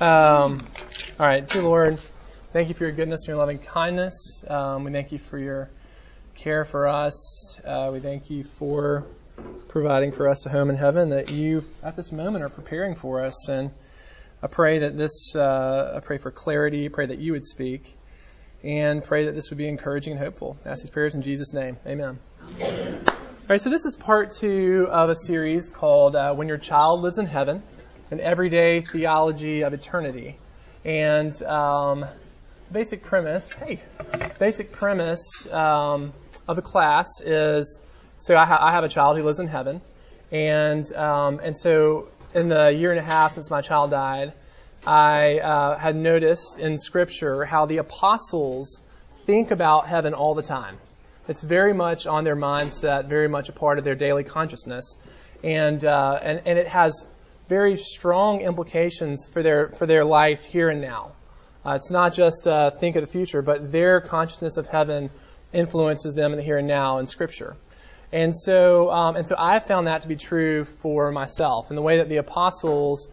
Um, all right, dear Lord, thank you for your goodness and your loving kindness. Um, we thank you for your care for us. Uh, we thank you for providing for us a home in heaven that you, at this moment, are preparing for us. And I pray that this, uh, I pray for clarity. Pray that you would speak, and pray that this would be encouraging and hopeful. I ask these prayers in Jesus' name. Amen. Amen. All right, so this is part two of a series called uh, "When Your Child Lives in Heaven." An everyday theology of eternity. And um, basic premise, hey, basic premise um, of the class is so I, ha- I, have a child who lives in heaven, and um, and so in the year and a half since my child died, I uh, had noticed in Scripture how the apostles think about heaven all the time. It's very much on their mindset, very much a part of their daily consciousness, and uh, and and it has very strong implications for their for their life here and now. Uh, it's not just uh, think of the future, but their consciousness of heaven influences them in the here and now in Scripture. And so, um, and so I found that to be true for myself. And the way that the apostles,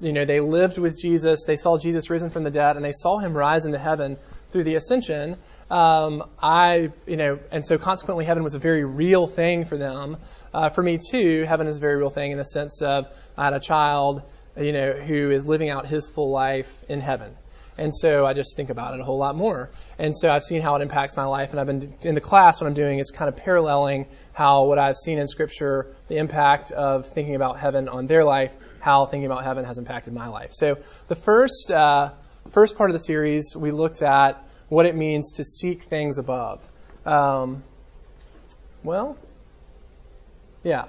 you know, they lived with Jesus, they saw Jesus risen from the dead, and they saw him rise into heaven through the ascension um, I, you know, and so consequently, heaven was a very real thing for them. Uh, for me too, heaven is a very real thing in the sense of I had a child, you know, who is living out his full life in heaven. And so I just think about it a whole lot more. And so I've seen how it impacts my life. And I've been in the class, what I'm doing is kind of paralleling how what I've seen in Scripture, the impact of thinking about heaven on their life, how thinking about heaven has impacted my life. So the first, uh, first part of the series, we looked at what it means to seek things above. Um, well, yeah.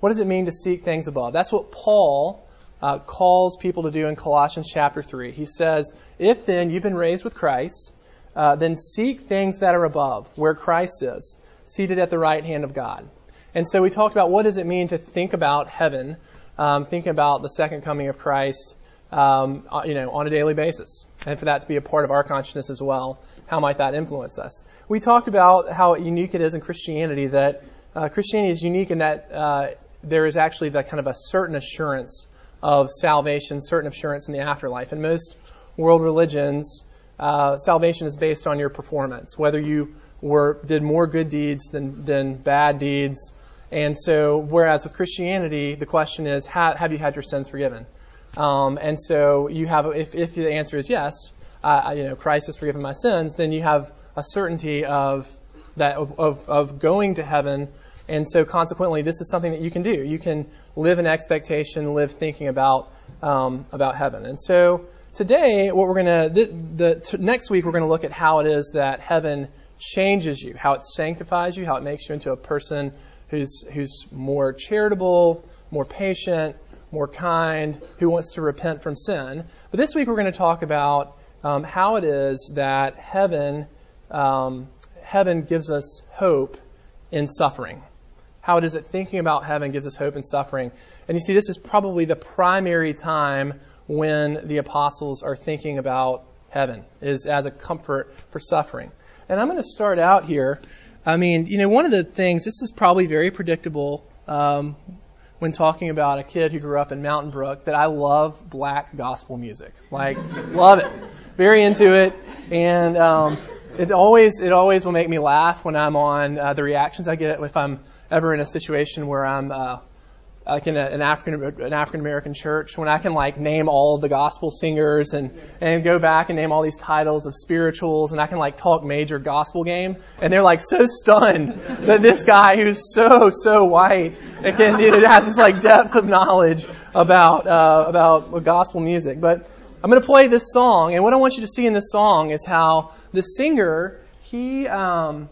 What does it mean to seek things above? That's what Paul uh, calls people to do in Colossians chapter 3. He says, If then you've been raised with Christ, uh, then seek things that are above, where Christ is, seated at the right hand of God. And so we talked about what does it mean to think about heaven, um, think about the second coming of Christ, um, uh, you know, on a daily basis, and for that to be a part of our consciousness as well. How might that influence us? We talked about how unique it is in Christianity that uh, Christianity is unique in that uh, there is actually that kind of a certain assurance of salvation, certain assurance in the afterlife. In most world religions, uh, salvation is based on your performance, whether you were did more good deeds than than bad deeds. And so, whereas with Christianity, the question is, have you had your sins forgiven? Um, and so you have, if, if the answer is yes, uh, you know, Christ has forgiven my sins, then you have a certainty of that of, of, of going to heaven. And so consequently, this is something that you can do. You can live in expectation, live thinking about um, about heaven. And so today, what we're gonna the, the t- next week we're gonna look at how it is that heaven changes you, how it sanctifies you, how it makes you into a person who's who's more charitable, more patient, more kind, who wants to repent from sin. But this week we're going to talk about um, how it is that heaven, um, heaven gives us hope in suffering. How it is that thinking about heaven gives us hope in suffering. And you see, this is probably the primary time when the apostles are thinking about heaven, is as a comfort for suffering. And I'm going to start out here. I mean, you know, one of the things, this is probably very predictable um, when talking about a kid who grew up in Mountain Brook that I love black gospel music. Like, love it. Very into it. And, um, it always, it always will make me laugh when I'm on, uh, the reactions I get if I'm ever in a situation where I'm, uh, like in a, an African an African American church when I can like name all the gospel singers and and go back and name all these titles of spirituals and I can like talk major gospel game and they're like so stunned that this guy who's so so white can you know, have this like depth of knowledge about uh, about gospel music. But I'm going to play this song and what I want you to see in this song is how the singer he um,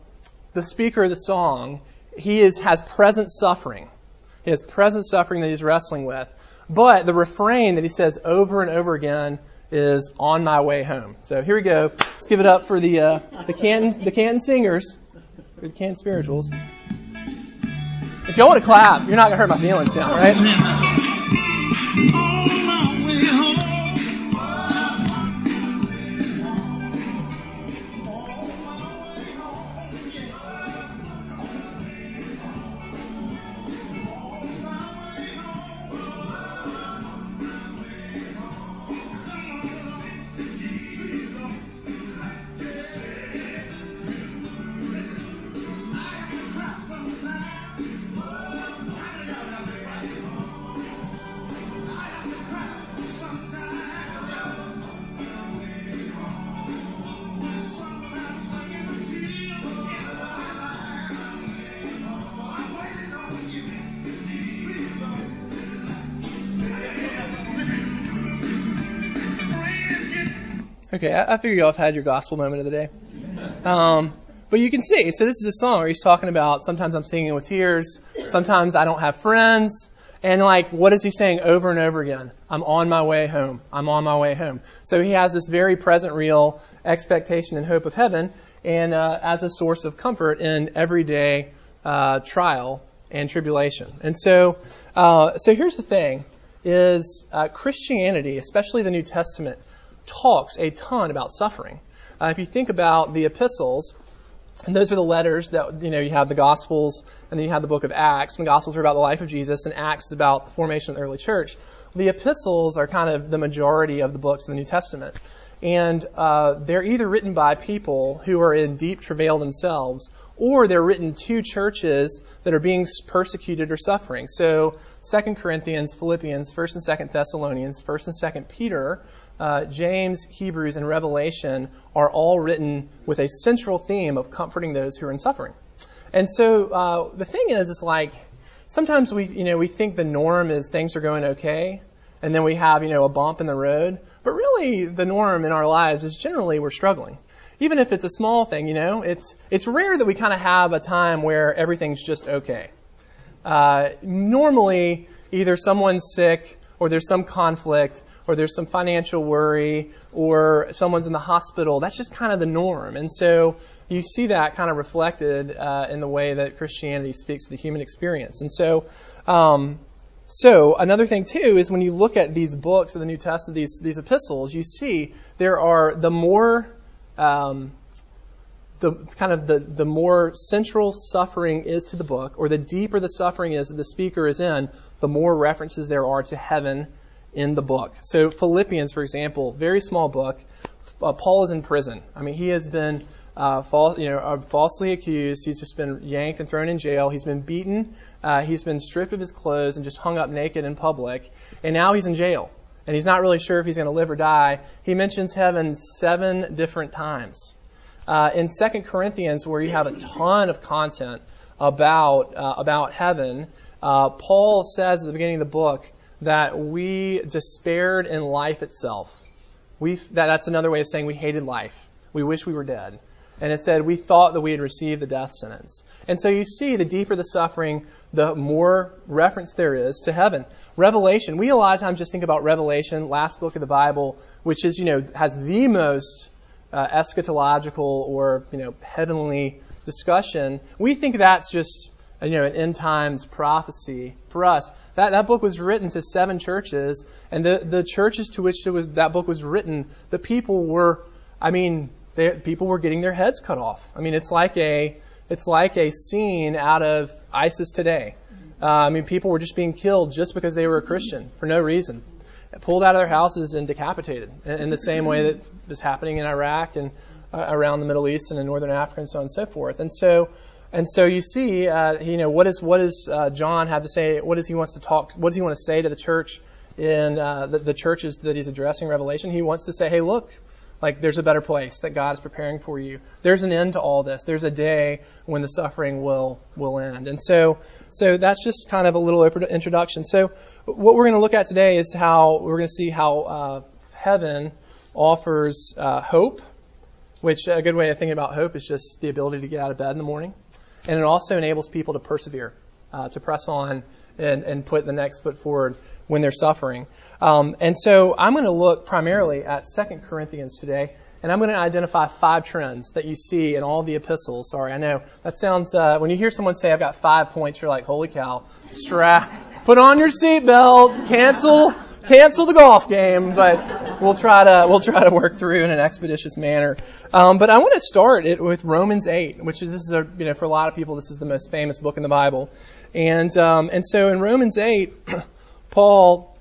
the speaker of the song he is has present suffering has present suffering that he's wrestling with. But the refrain that he says over and over again is "On my way home." So here we go. Let's give it up for the uh, the Canton the Canton singers, the Canton spirituals. If y'all want to clap, you're not gonna hurt my feelings now, right? Okay, I, I figure y'all have had your gospel moment of the day. Um, but you can see, so this is a song where he's talking about sometimes I'm singing with tears, sometimes I don't have friends, and like, what is he saying over and over again? I'm on my way home. I'm on my way home. So he has this very present, real expectation and hope of heaven, and uh, as a source of comfort in everyday uh, trial and tribulation. And so, uh, so here's the thing: is uh, Christianity, especially the New Testament, talks a ton about suffering. Uh, if you think about the epistles, and those are the letters that, you know, you have the Gospels, and then you have the book of Acts. And the Gospels are about the life of Jesus, and Acts is about the formation of the early church. The epistles are kind of the majority of the books in the New Testament. And uh, they're either written by people who are in deep travail themselves, or they're written to churches that are being persecuted or suffering. So, 2 Corinthians, Philippians, 1st and 2nd Thessalonians, 1st and 2nd Peter uh, James, Hebrews, and Revelation are all written with a central theme of comforting those who are in suffering. And so uh, the thing is, it's like sometimes we, you know, we think the norm is things are going okay, and then we have, you know, a bump in the road. But really, the norm in our lives is generally we're struggling. Even if it's a small thing, you know, it's it's rare that we kind of have a time where everything's just okay. Uh, normally, either someone's sick or there's some conflict or there's some financial worry, or someone's in the hospital. That's just kind of the norm. And so you see that kind of reflected uh, in the way that Christianity speaks to the human experience. And so, um, so another thing too is when you look at these books of the New Testament, these these epistles, you see there are the more um, the kind of the, the more central suffering is to the book, or the deeper the suffering is that the speaker is in, the more references there are to heaven in the book. So Philippians, for example, very small book. Uh, Paul is in prison. I mean, he has been uh, false, you know, uh, falsely accused. He's just been yanked and thrown in jail. He's been beaten. Uh, he's been stripped of his clothes and just hung up naked in public. And now he's in jail. And he's not really sure if he's going to live or die. He mentions heaven seven different times. Uh, in 2 Corinthians, where you have a ton of content about, uh, about heaven, Paul says at the beginning of the book, that we despaired in life itself. We, that, that's another way of saying we hated life. We wish we were dead. And it said we thought that we had received the death sentence. And so you see, the deeper the suffering, the more reference there is to heaven. Revelation, we a lot of times just think about Revelation, last book of the Bible, which is, you know, has the most uh, eschatological or, you know, heavenly discussion. We think that's just you know, an end times prophecy for us. That, that book was written to seven churches, and the, the churches to which was, that book was written, the people were, I mean, they, people were getting their heads cut off. I mean, it's like a, it's like a scene out of ISIS today. Uh, I mean, people were just being killed just because they were a Christian for no reason, pulled out of their houses and decapitated in, in the same way that is happening in Iraq and uh, around the Middle East and in Northern Africa and so on and so forth. And so, and so you see, uh, you know, what is what does uh, John have to say? What does he wants to talk? What does he want to say to the church in uh, the, the churches that he's addressing Revelation? He wants to say, hey, look, like there's a better place that God is preparing for you. There's an end to all this. There's a day when the suffering will will end. And so, so that's just kind of a little introduction. So, what we're going to look at today is how we're going to see how uh, heaven offers uh, hope. Which a good way of thinking about hope is just the ability to get out of bed in the morning and it also enables people to persevere, uh, to press on and, and put the next foot forward when they're suffering. Um, and so I'm going to look primarily at 2 Corinthians today, and I'm going to identify five trends that you see in all the epistles. Sorry, I know that sounds, uh, when you hear someone say, I've got five points, you're like, holy cow, strap, put on your seatbelt, cancel cancel the golf game, but we'll try to we'll try to work through in an expeditious manner. Um, but I want to start it with Romans 8, which is this is a you know for a lot of people this is the most famous book in the Bible, and um, and so in Romans 8, Paul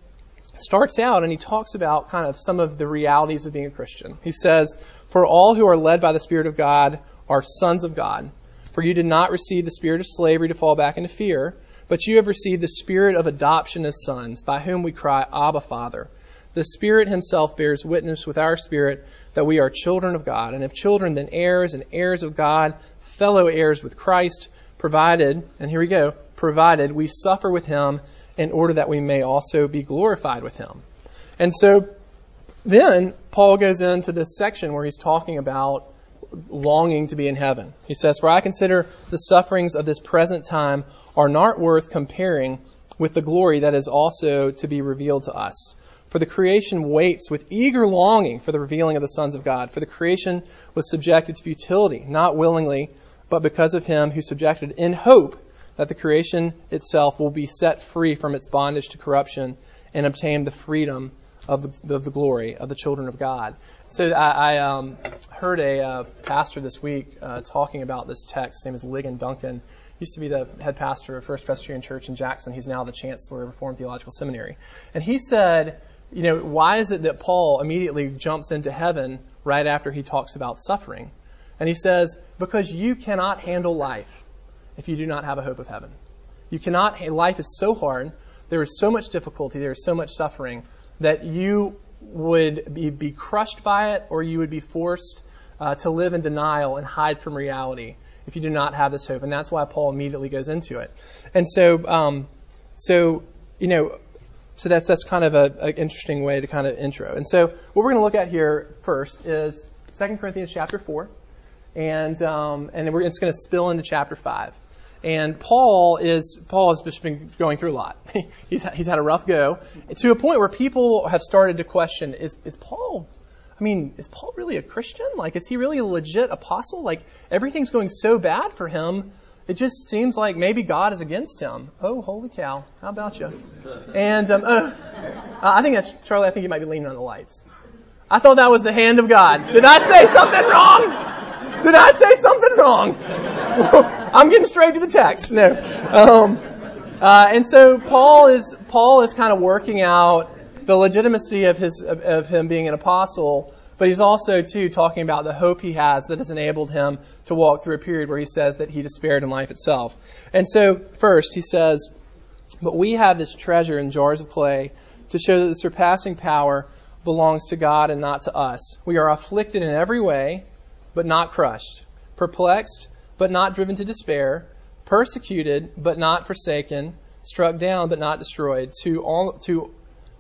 starts out and he talks about kind of some of the realities of being a Christian. He says, "For all who are led by the Spirit of God are sons of God." For you did not receive the spirit of slavery to fall back into fear, but you have received the spirit of adoption as sons, by whom we cry, Abba, Father. The Spirit Himself bears witness with our spirit that we are children of God, and if children, then heirs and heirs of God, fellow heirs with Christ, provided, and here we go, provided we suffer with Him in order that we may also be glorified with Him. And so, then Paul goes into this section where he's talking about longing to be in heaven. He says, For I consider the sufferings of this present time are not worth comparing with the glory that is also to be revealed to us. For the creation waits with eager longing for the revealing of the sons of God. For the creation was subjected to futility, not willingly, but because of him who subjected in hope that the creation itself will be set free from its bondage to corruption and obtain the freedom of the, of the glory of the children of God. So I, I um, heard a uh, pastor this week uh, talking about this text. His name is Ligon Duncan. He used to be the head pastor of First Presbyterian Church in Jackson. He's now the chancellor of Reformed Theological Seminary. And he said, you know, why is it that Paul immediately jumps into heaven right after he talks about suffering? And he says, because you cannot handle life if you do not have a hope of heaven. You cannot, life is so hard, there is so much difficulty, there is so much suffering that you would be, be crushed by it or you would be forced uh, to live in denial and hide from reality if you do not have this hope. And that's why Paul immediately goes into it. And so, um, so you know, so that's that's kind of an interesting way to kind of intro. And so, what we're going to look at here first is 2 Corinthians chapter four, and um, and it's going to spill into chapter five. And Paul is Paul has just been going through a lot. he's he's had a rough go to a point where people have started to question: Is is Paul? I mean, is Paul really a Christian? Like, is he really a legit apostle? Like, everything's going so bad for him. It just seems like maybe God is against him. Oh, holy cow! How about you? And um, uh, I think that's Charlie. I think you might be leaning on the lights. I thought that was the hand of God. Did I say something wrong? Did I say something wrong? I'm getting straight to the text. No. Um, uh, and so Paul is Paul is kind of working out the legitimacy of his of, of him being an apostle, but he's also too talking about the hope he has that has enabled him to walk through a period where he says that he despaired in life itself. And so first he says, "But we have this treasure in jars of clay to show that the surpassing power belongs to God and not to us. We are afflicted in every way, but not crushed, perplexed." But not driven to despair, persecuted, but not forsaken, struck down, but not destroyed, to, all, to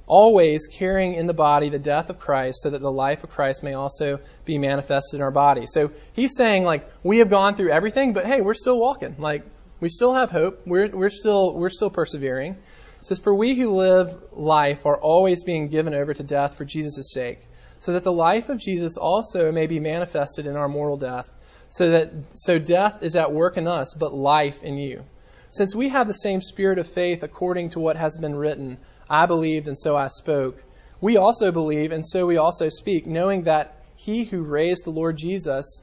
always carrying in the body the death of Christ, so that the life of Christ may also be manifested in our body. So he's saying, like, we have gone through everything, but hey, we're still walking. Like, we still have hope. We're, we're still, we're still persevering. It says, For we who live life are always being given over to death for Jesus' sake, so that the life of Jesus also may be manifested in our mortal death so that so death is at work in us, but life in you. Since we have the same spirit of faith according to what has been written, I believed and so I spoke. We also believe and so we also speak, knowing that he who raised the Lord Jesus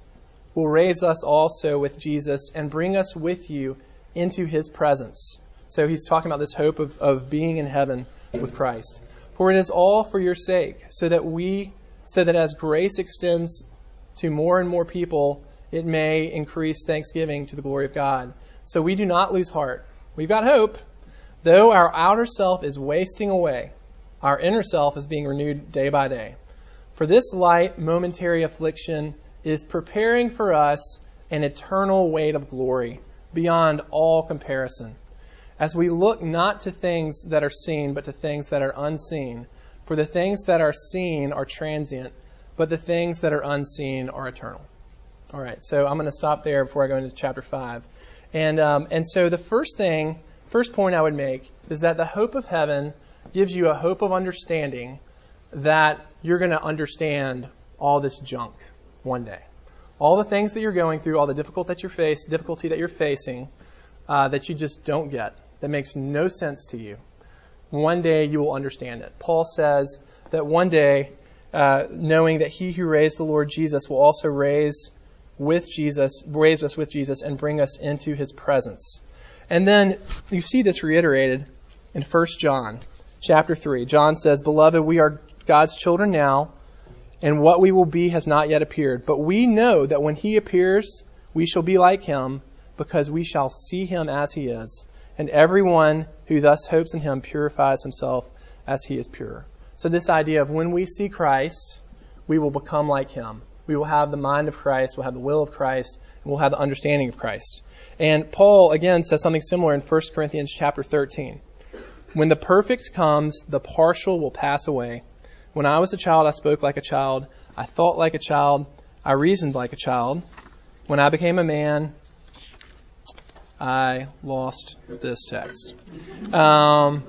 will raise us also with Jesus and bring us with you into his presence. So he's talking about this hope of, of being in heaven with Christ. For it is all for your sake, so that we so that as grace extends to more and more people, it may increase thanksgiving to the glory of God. So we do not lose heart. We've got hope. Though our outer self is wasting away, our inner self is being renewed day by day. For this light, momentary affliction is preparing for us an eternal weight of glory beyond all comparison. As we look not to things that are seen, but to things that are unseen. For the things that are seen are transient, but the things that are unseen are eternal. All right, so I'm going to stop there before I go into chapter 5. And, um, and so the first thing, first point I would make is that the hope of heaven gives you a hope of understanding that you're going to understand all this junk one day. All the things that you're going through, all the difficult that you're face, difficulty that you're facing, uh, that you just don't get, that makes no sense to you. One day you will understand it. Paul says that one day, uh, knowing that he who raised the Lord Jesus will also raise with Jesus, raise us with Jesus, and bring us into his presence. And then you see this reiterated in 1 John chapter 3. John says, Beloved, we are God's children now, and what we will be has not yet appeared. But we know that when he appears, we shall be like him, because we shall see him as he is. And everyone who thus hopes in him purifies himself as he is pure. So, this idea of when we see Christ, we will become like him we will have the mind of Christ, we'll have the will of Christ, and we'll have the understanding of Christ. And Paul again says something similar in 1 Corinthians chapter 13. When the perfect comes, the partial will pass away. When I was a child, I spoke like a child. I thought like a child. I reasoned like a child. When I became a man, I lost this text. Um,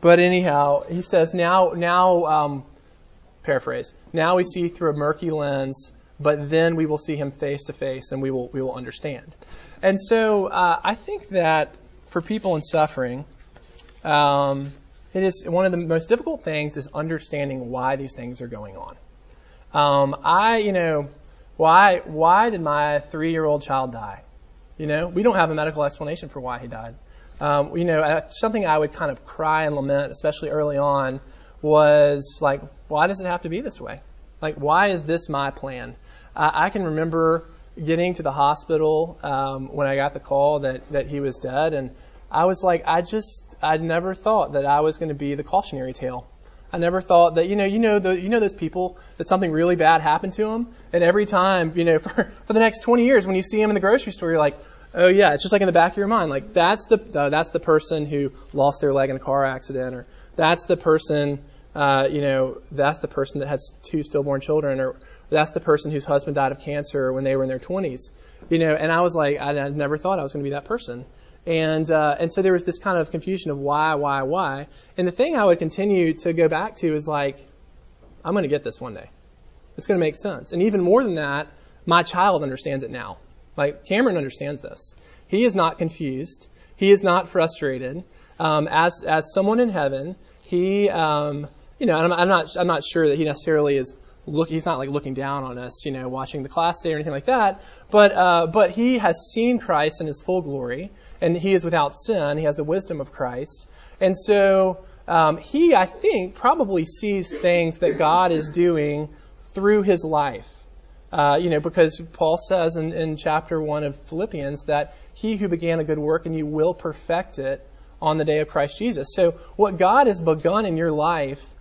but anyhow, he says now, now, um, paraphrase. Now we see through a murky lens, but then we will see him face to face, and we will we will understand. And so uh, I think that for people in suffering, um, it is one of the most difficult things is understanding why these things are going on. Um, I, you know, why why did my three year old child die? You know, we don't have a medical explanation for why he died. Um, you know, uh, something I would kind of cry and lament, especially early on, was like, why does it have to be this way? Like, why is this my plan? Uh, I can remember getting to the hospital um, when I got the call that that he was dead, and I was like, I just, I never thought that I was going to be the cautionary tale. I never thought that you know you know the you know those people that something really bad happened to them, and every time you know for for the next 20 years when you see them in the grocery store, you're like, oh yeah, it's just like in the back of your mind, like that's the uh, that's the person who lost their leg in a car accident, or that's the person uh, you know that's the person that has two stillborn children, or that's the person whose husband died of cancer when they were in their 20s, you know. And I was like, I, I never thought I was going to be that person. And uh, and so there was this kind of confusion of why, why, why. And the thing I would continue to go back to is like, I'm going to get this one day. It's going to make sense. And even more than that, my child understands it now. Like Cameron understands this. He is not confused. He is not frustrated. Um, as as someone in heaven, he um, you know, I'm, I'm not I'm not sure that he necessarily is look he's not like looking down on us, you know, watching the class day or anything like that. But uh, but he has seen Christ in his full glory, and he is without sin. He has the wisdom of Christ, and so um, he, I think, probably sees things that God is doing through his life. Uh, you know, because Paul says in, in chapter one of Philippians that he who began a good work and you will perfect it on the day of Christ Jesus. So what God has begun in your life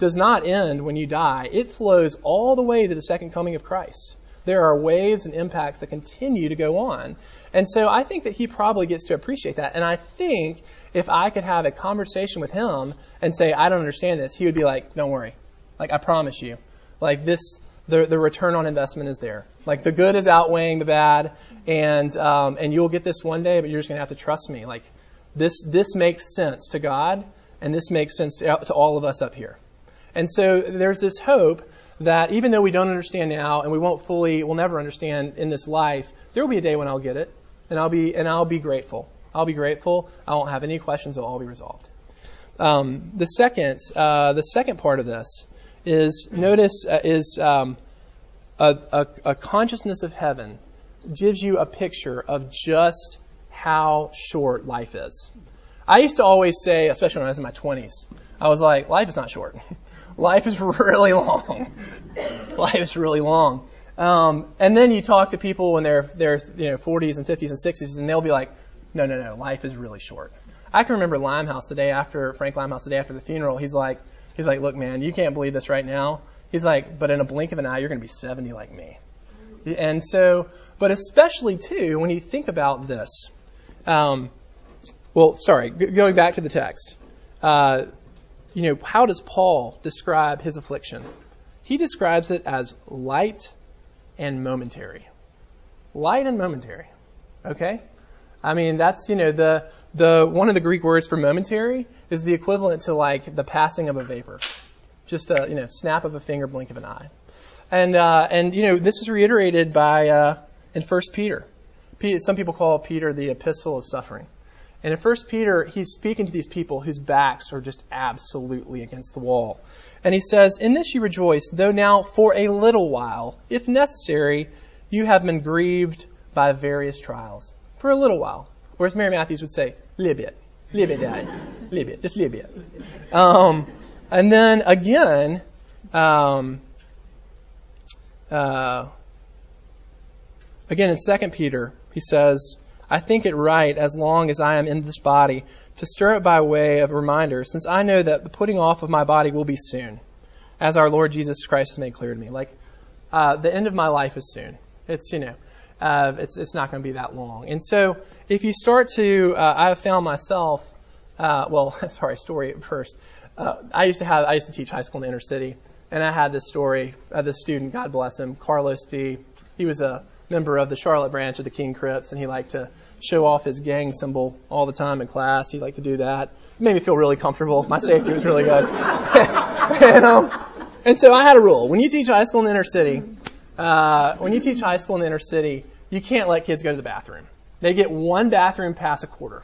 does not end when you die. It flows all the way to the second coming of Christ. There are waves and impacts that continue to go on. And so I think that he probably gets to appreciate that. And I think if I could have a conversation with him and say, I don't understand this, he would be like, don't worry. Like, I promise you. Like, this, the, the return on investment is there. Like, the good is outweighing the bad, and, um, and you'll get this one day, but you're just going to have to trust me. Like, this, this makes sense to God, and this makes sense to, to all of us up here. And so there's this hope that even though we don't understand now and we won't fully, we'll never understand in this life, there will be a day when I'll get it and I'll be, and I'll be grateful. I'll be grateful. I won't have any questions. It'll all be resolved. Um, the second, uh, the second part of this is notice uh, is um, a, a, a consciousness of heaven gives you a picture of just how short life is. I used to always say, especially when I was in my 20s, I was like, life is not short. life is really long. life is really long. Um, and then you talk to people when they're they're you know 40s and 50s and 60s, and they'll be like, no, no, no, life is really short. I can remember Limehouse the day after Frank Limehouse the day after the funeral. He's like, he's like, look, man, you can't believe this right now. He's like, but in a blink of an eye, you're going to be 70 like me. And so, but especially too, when you think about this, um, well, sorry, g- going back to the text. Uh, you know, how does Paul describe his affliction? He describes it as light and momentary. Light and momentary. Okay? I mean, that's, you know, the, the, one of the Greek words for momentary is the equivalent to like the passing of a vapor. Just a, you know, snap of a finger, blink of an eye. And, uh, and, you know, this is reiterated by, uh, in 1 Peter. Some people call Peter the epistle of suffering. And in 1 Peter, he's speaking to these people whose backs are just absolutely against the wall. And he says, In this you rejoice, though now for a little while, if necessary, you have been grieved by various trials. For a little while. Or as Mary Matthews would say, little bit. Little bit, Dad. Little bit. Just little bit. Um, and then again, um, uh, again in 2 Peter, he says, I think it right, as long as I am in this body, to stir it by way of reminder, since I know that the putting off of my body will be soon, as our Lord Jesus Christ has made clear to me. Like, uh, the end of my life is soon. It's, you know, uh, it's, it's not going to be that long. And so, if you start to, uh, I have found myself, uh, well, sorry, story first. uh, I used to have I used to teach high school in the inner city, and I had this story of this student, God bless him, Carlos V. He was a member of the Charlotte branch of the King Crips, and he liked to show off his gang symbol all the time in class. He liked to do that. It made me feel really comfortable. My safety was really good. and, um, and so I had a rule: when you teach high school in the inner city, uh, when you teach high school in the inner city, you can't let kids go to the bathroom. They get one bathroom pass a quarter.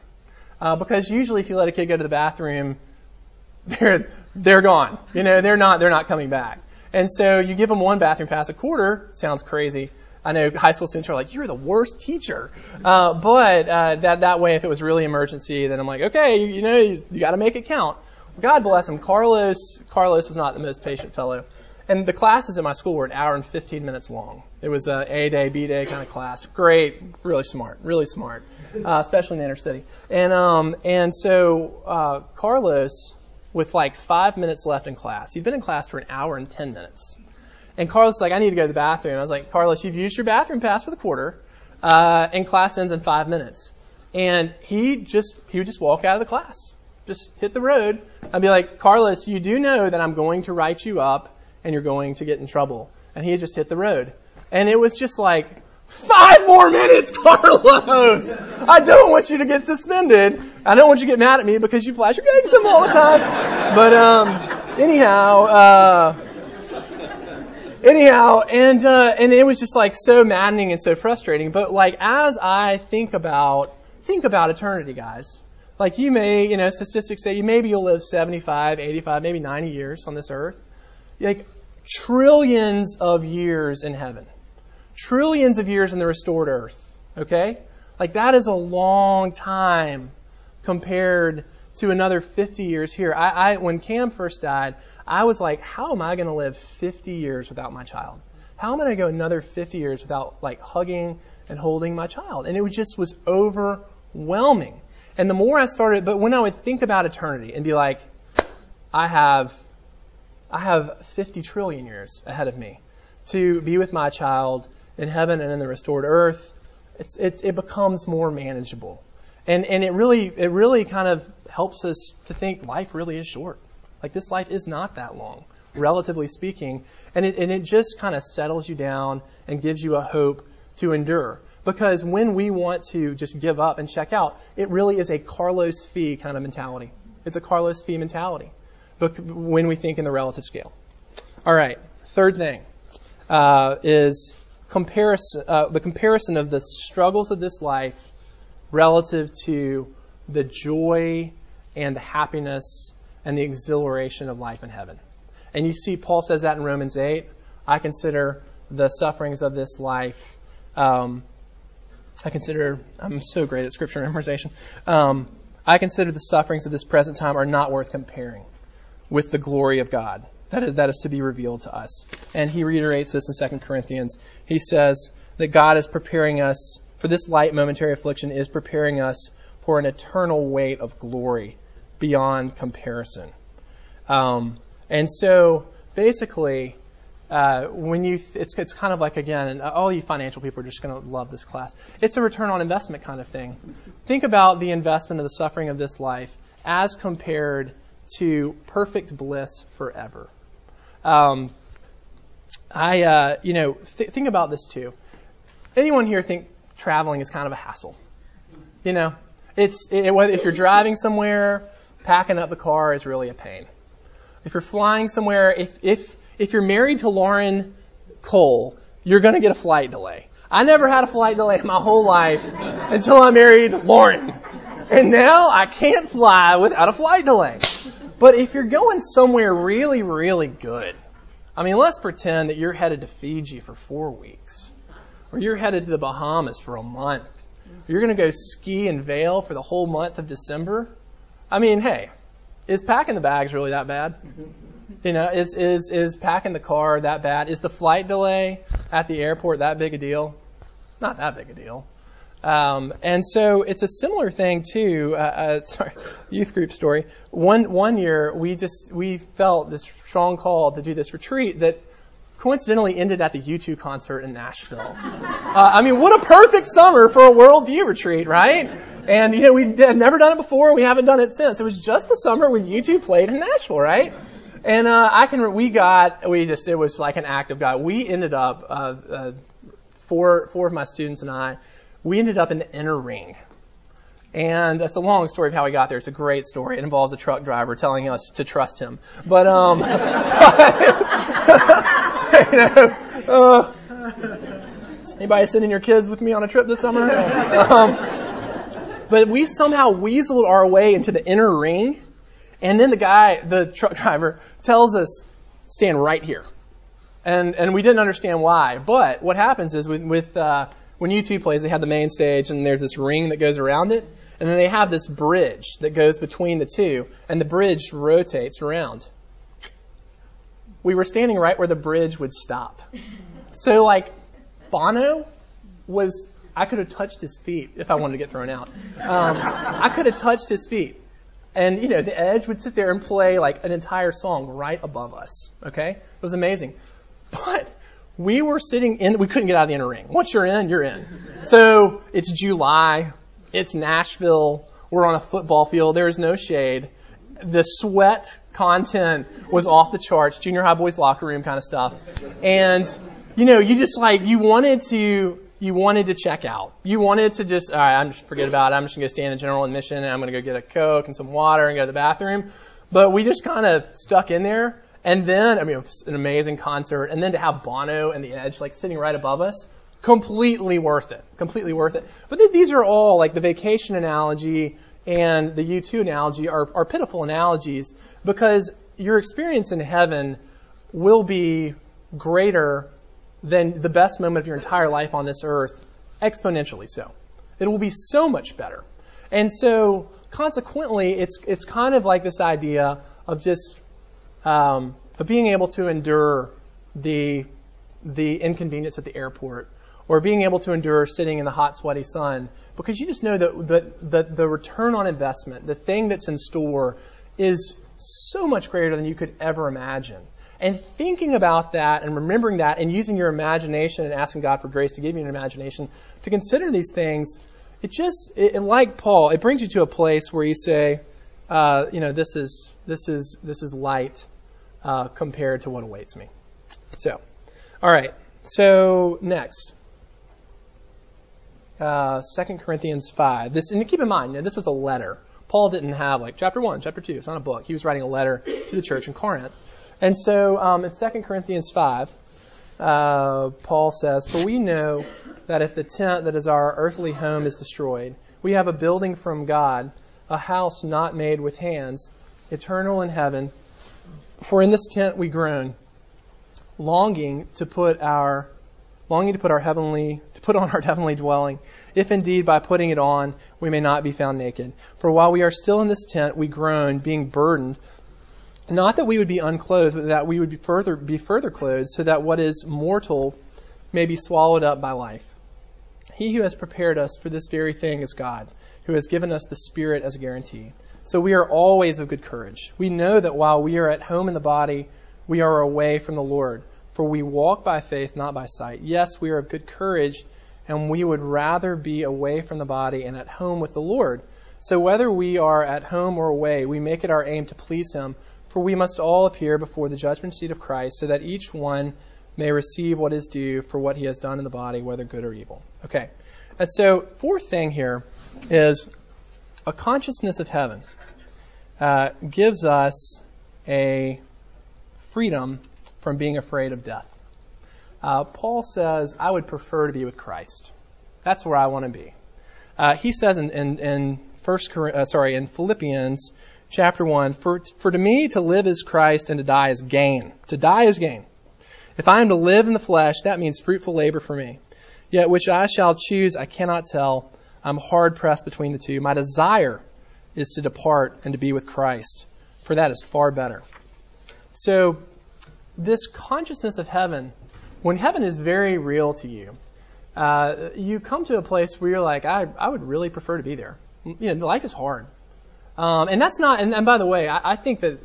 Uh, because usually if you let a kid go to the bathroom, they're, they're gone. You know, they're not, they're not coming back. And so you give them one bathroom pass a quarter, sounds crazy. I know high school students are like, you're the worst teacher. Uh, but, uh, that, that way, if it was really emergency, then I'm like, okay, you, you know, you, you gotta make it count. God bless him. Carlos, Carlos was not the most patient fellow. And the classes at my school were an hour and 15 minutes long. It was a A day, B day kind of class. Great, really smart, really smart, uh, especially in inner city. And um, and so uh, Carlos, with like five minutes left in class, he'd been in class for an hour and 10 minutes. And Carlos was like, I need to go to the bathroom. I was like, Carlos, you've used your bathroom pass for the quarter, uh, and class ends in five minutes. And he just he would just walk out of the class, just hit the road. I'd be like, Carlos, you do know that I'm going to write you up and you're going to get in trouble. And he had just hit the road. And it was just like, five more minutes, Carlos! I don't want you to get suspended. I don't want you to get mad at me because you flash your gang symbol all the time. But, um, anyhow, uh, anyhow, and, uh, and it was just like so maddening and so frustrating. But like, as I think about, think about eternity, guys. Like you may, you know, statistics say you maybe you'll live 75, 85, maybe 90 years on this earth. Like, trillions of years in heaven, trillions of years in the restored earth. Okay? Like that is a long time compared to another 50 years here. I, I when Cam first died, I was like, how am I going to live 50 years without my child? How am I going to go another 50 years without like hugging and holding my child? And it was just was overwhelming. And the more I started, but when I would think about eternity and be like, I have I have 50 trillion years ahead of me to be with my child in heaven and in the restored earth. It's, it's, it becomes more manageable. And, and it really, it really kind of helps us to think life really is short. Like this life is not that long, relatively speaking. And it, and it just kind of settles you down and gives you a hope to endure. Because when we want to just give up and check out, it really is a Carlos Fee kind of mentality. It's a Carlos Fee mentality but when we think in the relative scale. All right, third thing uh, is comparison, uh, the comparison of the struggles of this life relative to the joy and the happiness and the exhilaration of life in heaven. And you see, Paul says that in Romans 8. I consider the sufferings of this life. Um, I consider, I'm so great at scripture memorization. Um, I consider the sufferings of this present time are not worth comparing with the glory of God. That is, that is to be revealed to us. And he reiterates this in 2 Corinthians. He says that God is preparing us for this light momentary affliction is preparing us for an eternal weight of glory beyond comparison. Um, and so basically, uh, when you th- it's it's kind of like again, all you financial people are just going to love this class. It's a return on investment kind of thing. Think about the investment of the suffering of this life as compared to perfect bliss forever. Um, I, uh, you know, th- think about this too. Anyone here think traveling is kind of a hassle? You know, it's it, if you're driving somewhere, packing up the car is really a pain. If you're flying somewhere, if if if you're married to Lauren Cole, you're going to get a flight delay. I never had a flight delay in my whole life until I married Lauren. And now I can't fly without a flight delay. But if you're going somewhere really, really good, I mean, let's pretend that you're headed to Fiji for four weeks, or you're headed to the Bahamas for a month. You're going to go ski in Vail for the whole month of December. I mean, hey, is packing the bags really that bad? You know, is is is packing the car that bad? Is the flight delay at the airport that big a deal? Not that big a deal. Um, and so it's a similar thing too. Uh, uh, sorry, youth group story. One one year we just we felt this strong call to do this retreat that coincidentally ended at the U2 concert in Nashville. Uh, I mean, what a perfect summer for a worldview retreat, right? And, you know, we had never done it before. We haven't done it since. It was just the summer when U2 played in Nashville, right? And, uh, I can, we got, we just, it was like an act of God. We ended up, uh, uh, four, four of my students and I, we ended up in the inner ring. And that's a long story of how we got there. It's a great story. It involves a truck driver telling us to trust him. But, um, you know, uh, anybody sending your kids with me on a trip this summer? Um, but we somehow weaseled our way into the inner ring. And then the guy, the truck driver, tells us, stand right here. And, and we didn't understand why. But what happens is with, with uh, when U2 plays, they have the main stage and there's this ring that goes around it. And then they have this bridge that goes between the two, and the bridge rotates around. We were standing right where the bridge would stop. So, like, Bono was, I could have touched his feet if I wanted to get thrown out. Um, I could have touched his feet. And, you know, the Edge would sit there and play, like, an entire song right above us. Okay? It was amazing. But, we were sitting in, we couldn't get out of the inner ring. Once you're in, you're in. So, it's July. It's Nashville. We're on a football field. There is no shade. The sweat content was off the charts. Junior high boys locker room kind of stuff. And, you know, you just like, you wanted to, you wanted to check out. You wanted to just, all right, I'm just forget about it. I'm just going to stand in general admission and I'm going to go get a Coke and some water and go to the bathroom. But we just kind of stuck in there. And then, I mean, an amazing concert. And then to have Bono and the Edge like sitting right above us completely worth it. Completely worth it. But th- these are all like the vacation analogy and the U2 analogy are, are pitiful analogies because your experience in heaven will be greater than the best moment of your entire life on this earth, exponentially so. It will be so much better. And so, consequently, it's it's kind of like this idea of just um, of being able to endure the the inconvenience at the airport or being able to endure sitting in the hot, sweaty sun, because you just know that the, the, the return on investment, the thing that's in store, is so much greater than you could ever imagine. And thinking about that and remembering that and using your imagination and asking God for grace to give you an imagination to consider these things, it just, it, like Paul, it brings you to a place where you say, uh, you know, this is this is this is light uh, compared to what awaits me. So, all right. So next, uh, 2 Corinthians 5. This, and keep in mind, you know, this was a letter. Paul didn't have like chapter 1, chapter 2. It's not a book. He was writing a letter to the church in Corinth. And so um, in 2 Corinthians 5, uh, Paul says, For we know that if the tent that is our earthly home is destroyed, we have a building from God, a house not made with hands, eternal in heaven. For in this tent we groan, longing to put our longing to put our heavenly to put on our heavenly dwelling, if indeed by putting it on we may not be found naked. For while we are still in this tent, we groan, being burdened, not that we would be unclothed, but that we would be further be further clothed, so that what is mortal may be swallowed up by life. He who has prepared us for this very thing is God, who has given us the Spirit as a guarantee. So we are always of good courage. We know that while we are at home in the body, we are away from the Lord. For we walk by faith, not by sight. Yes, we are of good courage, and we would rather be away from the body and at home with the Lord. So whether we are at home or away, we make it our aim to please Him, for we must all appear before the judgment seat of Christ, so that each one may receive what is due for what he has done in the body, whether good or evil. Okay. And so, fourth thing here is a consciousness of heaven uh, gives us a freedom from being afraid of death. Uh, Paul says, I would prefer to be with Christ. That's where I want to be. Uh, he says in, in, in first, uh, sorry, in Philippians chapter 1, for, for to me to live is Christ and to die is gain. To die is gain. If I am to live in the flesh, that means fruitful labor for me. Yet which I shall choose, I cannot tell. I'm hard pressed between the two. My desire is to depart and to be with Christ, for that is far better. So this consciousness of heaven, when heaven is very real to you, uh, you come to a place where you're like, I, I would really prefer to be there. You know, life is hard. Um, and that's not, and, and by the way, I, I think that,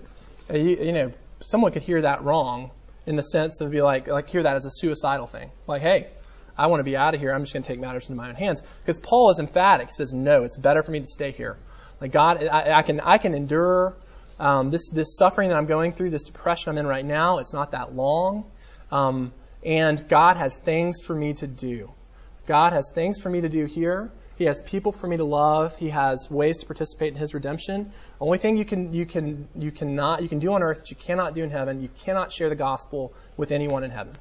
uh, you, you, know, someone could hear that wrong in the sense of be like, like hear that as a suicidal thing. Like, hey, I want to be out of here. I'm just going to take matters into my own hands. Because Paul is emphatic. He says, no, it's better for me to stay here. Like God, I, I can, I can endure um, this, this suffering that I'm going through, this depression I'm in right now. It's not that long. Um, and God has things for me to do. God has things for me to do here. He has people for me to love. He has ways to participate in His redemption. Only thing you can you can you cannot you can do on earth that you cannot do in heaven. You cannot share the gospel with anyone in heaven.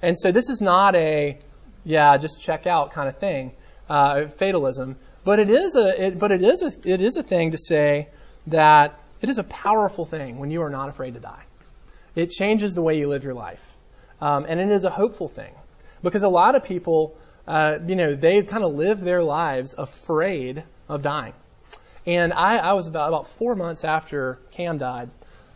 And so this is not a yeah just check out kind of thing, uh, fatalism. But it is a it, but it is a it is a thing to say that it is a powerful thing when you are not afraid to die. It changes the way you live your life, um, and it is a hopeful thing because a lot of people uh, you know, they kind of live their lives afraid of dying. And I, I was about about four months after Cam died.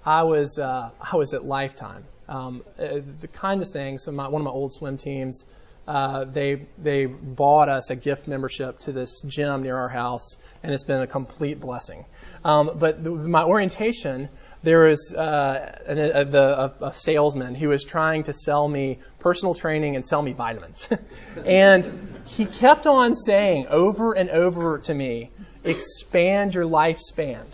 I was uh, I was at Lifetime. Um, uh, the kindest thing. So my, one of my old swim teams, uh, they they bought us a gift membership to this gym near our house, and it's been a complete blessing. Um, but the, my orientation there was uh, a, a, a, salesman who was trying to sell me personal training and sell me vitamins. and he kept on saying over and over to me, expand your lifespan.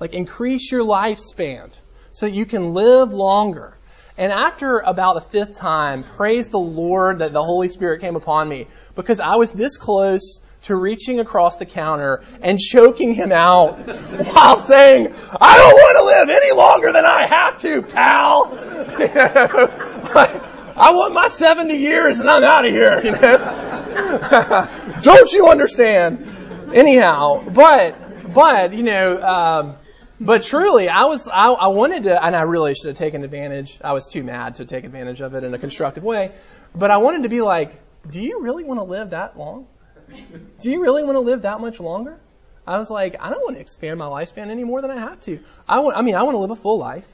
Like increase your lifespan so that you can live longer. And after about the fifth time, praise the Lord that the Holy Spirit came upon me because I was this close to reaching across the counter and choking him out while saying, I don't want to live any longer than I have to, pal. I want my 70 years and I'm out of here, don't you understand? Anyhow, but, but, you know, um, but truly, I was, I, I wanted to, and I really should have taken advantage. I was too mad to take advantage of it in a constructive way. But I wanted to be like, do you really want to live that long? Do you really want to live that much longer? I was like, I don't want to expand my lifespan any more than I have to. I want, I mean, I want to live a full life.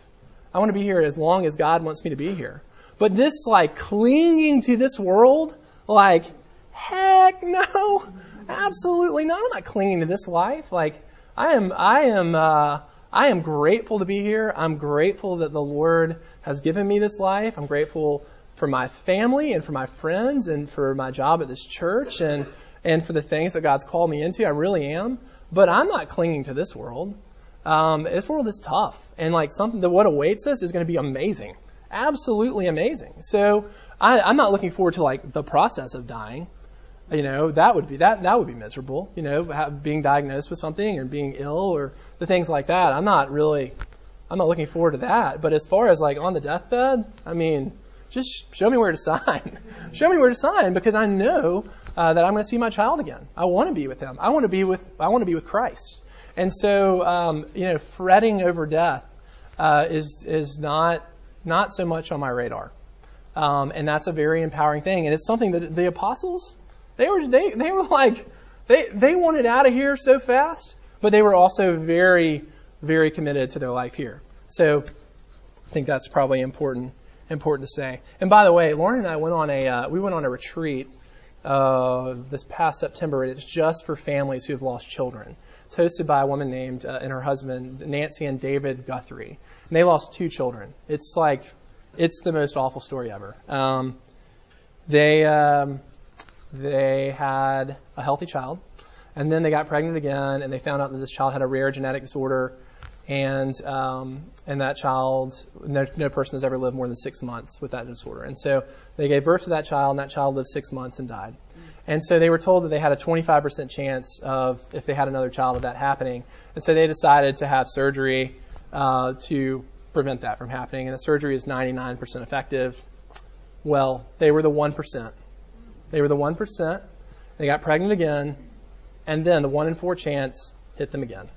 I want to be here as long as God wants me to be here. But this, like, clinging to this world, like, heck no, absolutely not. I'm not clinging to this life. Like, I am, I am, uh, I am grateful to be here. I'm grateful that the Lord has given me this life. I'm grateful for my family and for my friends and for my job at this church and and for the things that God's called me into. I really am. But I'm not clinging to this world. Um, this world is tough, and like something that what awaits us is going to be amazing, absolutely amazing. So I, I'm not looking forward to like the process of dying. You know, that would be that that would be miserable. You know, have, being diagnosed with something or being ill or the things like that. I'm not really, I'm not looking forward to that. But as far as like on the deathbed, I mean, just show me where to sign. show me where to sign because I know uh, that I'm going to see my child again. I want to be with him. I want to be with I want to be with Christ. And so, um, you know, fretting over death uh, is is not not so much on my radar, um, and that's a very empowering thing. And it's something that the apostles they were they they were like they they wanted out of here so fast, but they were also very very committed to their life here. So I think that's probably important important to say. And by the way, Lauren and I went on a uh, we went on a retreat uh, this past September, and it's just for families who have lost children. It's hosted by a woman named uh, and her husband Nancy and David Guthrie, and they lost two children. It's like it's the most awful story ever. Um, they um, they had a healthy child, and then they got pregnant again, and they found out that this child had a rare genetic disorder and um, and that child, no, no person has ever lived more than six months with that disorder. And so they gave birth to that child, and that child lived six months and died. And so they were told that they had a 25% chance of if they had another child of that happening. And so they decided to have surgery uh, to prevent that from happening. And the surgery is 99% effective. Well, they were the 1%. They were the 1%. They got pregnant again, and then the one in four chance hit them again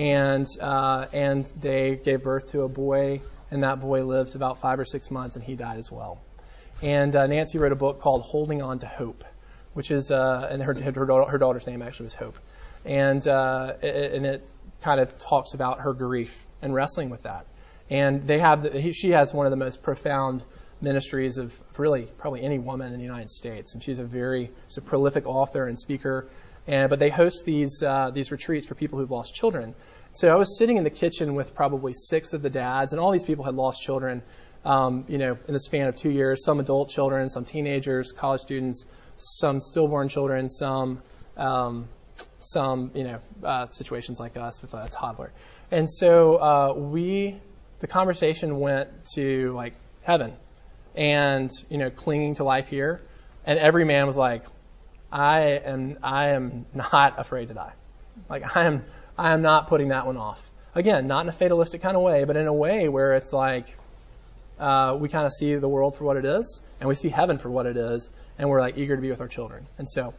and uh, and they gave birth to a boy, and that boy lived about five or six months, and he died as well. And uh, Nancy wrote a book called Holding On to Hope, which is uh, and her, her her daughter's name actually was Hope, and uh, it, and it kind of talks about her grief and wrestling with that. And they have the, he, she has one of the most profound ministries of really probably any woman in the United States, and she's a very she's a prolific author and speaker and, but they host these, uh, these retreats for people who've lost children. So I was sitting in the kitchen with probably six of the dads, and all these people had lost children. um, you know, in the span of two years, some adult children, some teenagers, college students, some stillborn children, some, um, some, you know, uh, situations like us with a toddler. And so uh, we, the conversation went to like heaven, and you know, clinging to life here, and every man was like, I am, I am not afraid to die. Like I am, I am not putting that one off. Again, not in a fatalistic kind of way, but in a way where it's like uh, we kind of see the world for what it is, and we see heaven for what it is, and we're like eager to be with our children. And so,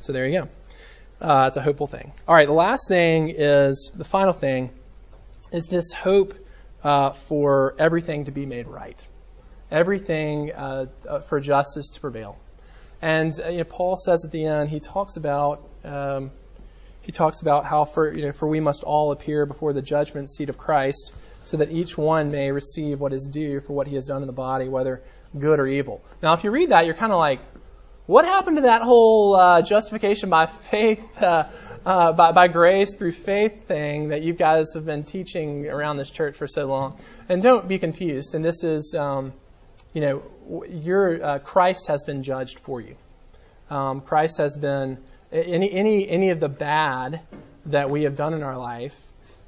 so there you go. Uh, it's a hopeful thing. All right, the last thing is the final thing is this hope uh, for everything to be made right, everything uh, uh, for justice to prevail. And uh, you know, Paul says at the end, he talks about um, he talks about how for you know for we must all appear before the judgment seat of Christ, so that each one may receive what is due for what he has done in the body, whether good or evil. Now, if you read that, you're kind of like, what happened to that whole uh, justification by faith, uh, uh, by, by grace through faith thing that you guys have been teaching around this church for so long? And don't be confused. And this is, um, you know, your uh, Christ has been judged for you. Um, Christ has been any any any of the bad that we have done in our life.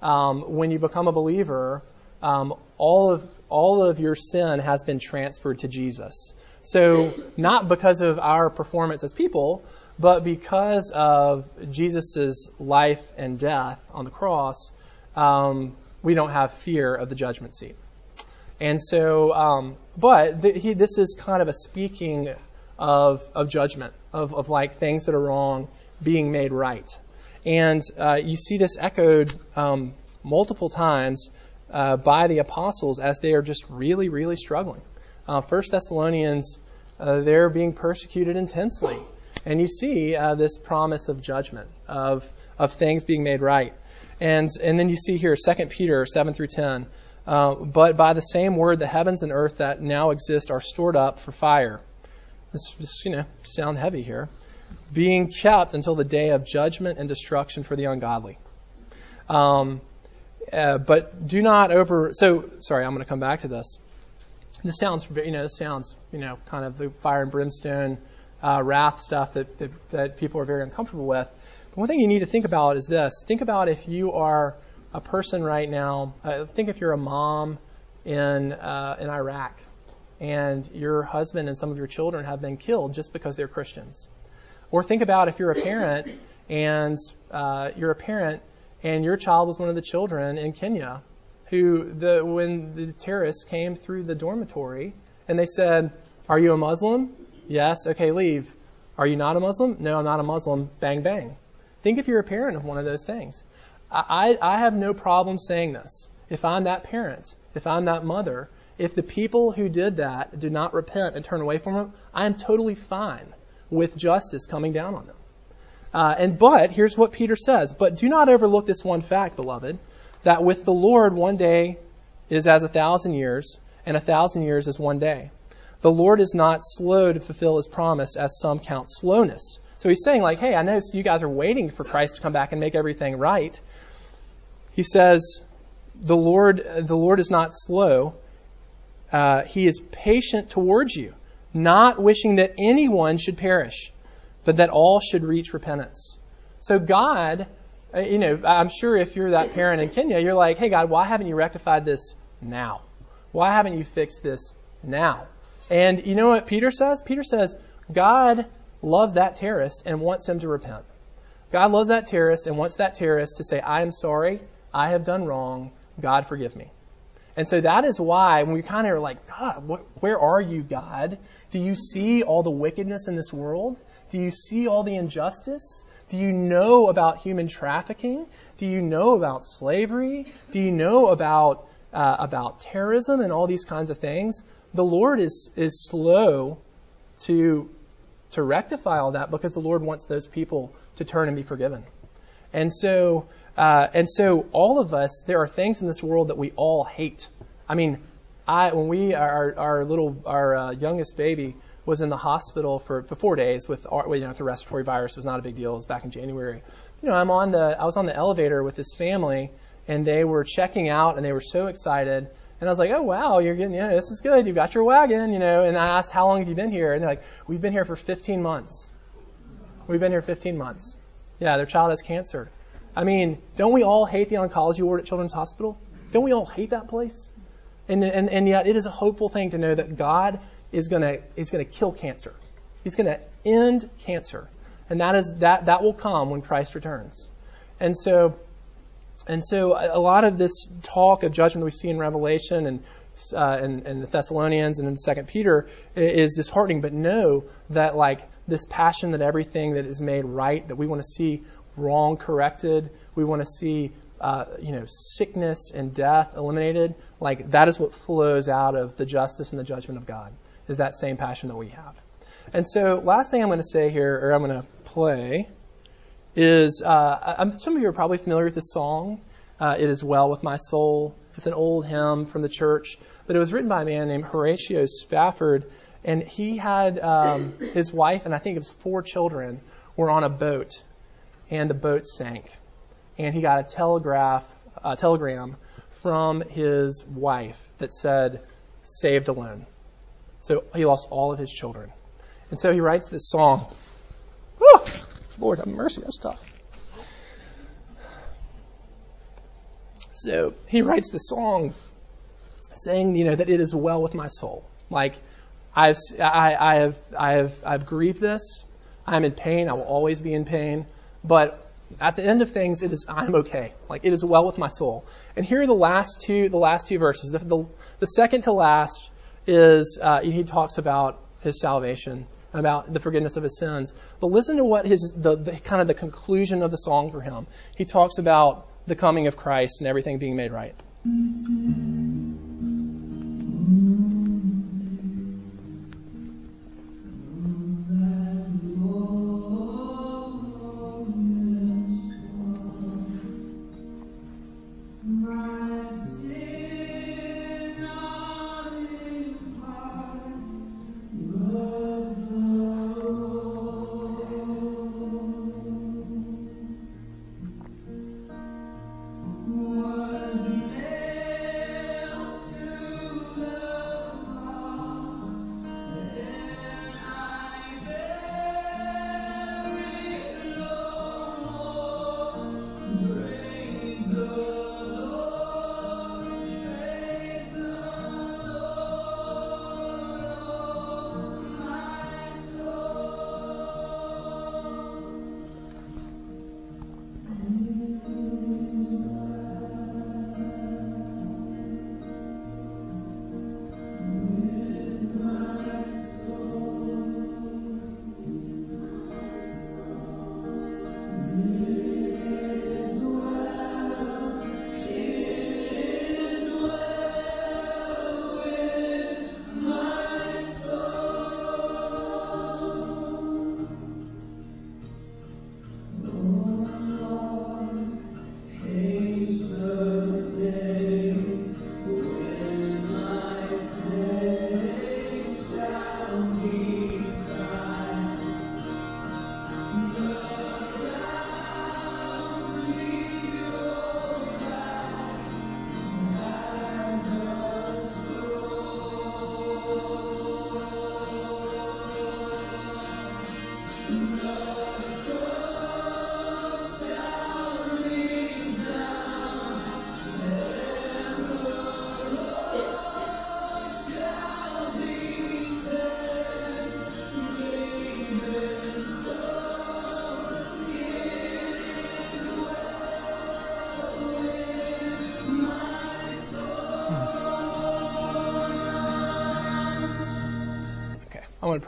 Um, when you become a believer, um, all of all of your sin has been transferred to Jesus. So not because of our performance as people, but because of Jesus' life and death on the cross, um, we don't have fear of the judgment seat. And so, um, but the, he, this is kind of a speaking of, of judgment, of, of like things that are wrong being made right. And uh, you see this echoed um, multiple times uh, by the apostles as they are just really, really struggling. Uh, First Thessalonians, uh, they're being persecuted intensely. And you see uh, this promise of judgment, of, of things being made right. And, and then you see here 2 Peter 7 through 10. Uh, but by the same word, the heavens and earth that now exist are stored up for fire. This, this you know, sound heavy here. Being kept until the day of judgment and destruction for the ungodly. Um, uh, but do not over. So sorry, I'm going to come back to this. This sounds, you know, this sounds, you know, kind of the fire and brimstone, uh, wrath stuff that, that, that people are very uncomfortable with. But one thing you need to think about is this: think about if you are a person right now. Uh, think if you're a mom in uh, in Iraq, and your husband and some of your children have been killed just because they're Christians. Or think about if you're a parent and uh, you're a parent and your child was one of the children in Kenya who, the, when the terrorists came through the dormitory and they said, Are you a Muslim? Yes. Okay, leave. Are you not a Muslim? No, I'm not a Muslim. Bang, bang. Think if you're a parent of one of those things. I, I have no problem saying this. If I'm that parent, if I'm that mother, if the people who did that do not repent and turn away from them, I am totally fine with justice coming down on them. Uh, and but here's what Peter says: But do not overlook this one fact, beloved, that with the Lord one day is as a thousand years, and a thousand years is one day. The Lord is not slow to fulfill His promise, as some count slowness. So he's saying, like, hey, I know you guys are waiting for Christ to come back and make everything right. He says, the Lord, the Lord is not slow. Uh, he is patient towards you, not wishing that anyone should perish but that all should reach repentance. So God, uh, you know, I'm sure if you're that parent in Kenya, you're like, hey, God, why haven't you rectified this now? Why haven't you fixed this now? And you know what Peter says? Peter says, God loves that terrorist and wants him to repent. God loves that terrorist and wants that terrorist to say, I am sorry, I have done wrong, God forgive me. And so that is why when we kind of are like, God, what, where are you, God? Do you see all the wickedness in this world? Do you see all the injustice? Do you know about human trafficking? Do you know about slavery? Do you know about uh, about terrorism and all these kinds of things? The Lord is is slow to to rectify all that because the Lord wants those people to turn and be forgiven. And so uh, and so all of us, there are things in this world that we all hate. I mean, I when we our our little our uh, youngest baby was in the hospital for, for four days with you know, the respiratory virus. It was not a big deal. It was back in January. You know, I'm on the I was on the elevator with this family, and they were checking out, and they were so excited. And I was like, oh wow, you're getting, yeah, this is good. You've got your wagon, you know. And I asked, how long have you been here? And they're like, we've been here for 15 months. We've been here 15 months. Yeah, their child has cancer. I mean, don't we all hate the oncology ward at Children's Hospital? Don't we all hate that place? And, and, and yet it is a hopeful thing to know that God is going to is going to kill cancer. He's going to end cancer. And that is that that will come when Christ returns. And so and so a lot of this talk of judgment that we see in Revelation and uh, and, and the Thessalonians and in Second Peter is disheartening. But know that like this passion that everything that is made right, that we want to see wrong corrected, we want to see uh, you know sickness and death eliminated. Like that is what flows out of the justice and the judgment of God. Is that same passion that we have. And so, last thing I'm going to say here, or I'm going to play, is uh, some of you are probably familiar with this song. Uh, it is well with my soul. It's an old hymn from the church, but it was written by a man named Horatio Spafford, and he had um, his wife and I think it was four children were on a boat, and the boat sank, and he got a telegraph, a telegram from his wife that said, "Saved alone." So he lost all of his children, and so he writes this song. Oh, Lord have mercy, that's tough. So he writes the song saying, you know, that it is well with my soul. Like, I've, I, I have, I have, I've grieved this. I'm in pain. I will always be in pain. But at the end of things, it is, I'm okay. Like, it is well with my soul. And here are the last two, the last two verses. The, the, the second to last is, uh, he talks about his salvation, about the forgiveness of his sins. But listen to what his, the, the kind of the conclusion of the song for him. He talks about the coming of Christ and everything being made right.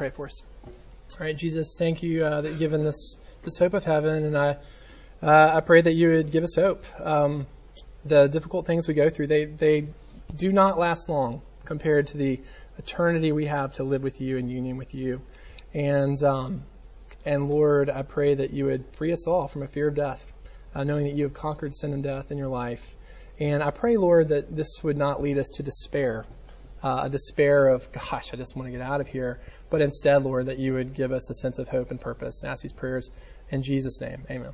Pray for us. All right, Jesus, thank you uh, that you've given this this hope of heaven, and I uh, I pray that you would give us hope. Um, the difficult things we go through, they they do not last long compared to the eternity we have to live with you in union with you. And um, and Lord, I pray that you would free us all from a fear of death, uh, knowing that you have conquered sin and death in your life. And I pray, Lord, that this would not lead us to despair, uh, a despair of, gosh, I just want to get out of here. But instead, Lord, that you would give us a sense of hope and purpose. And ask these prayers in Jesus' name. Amen.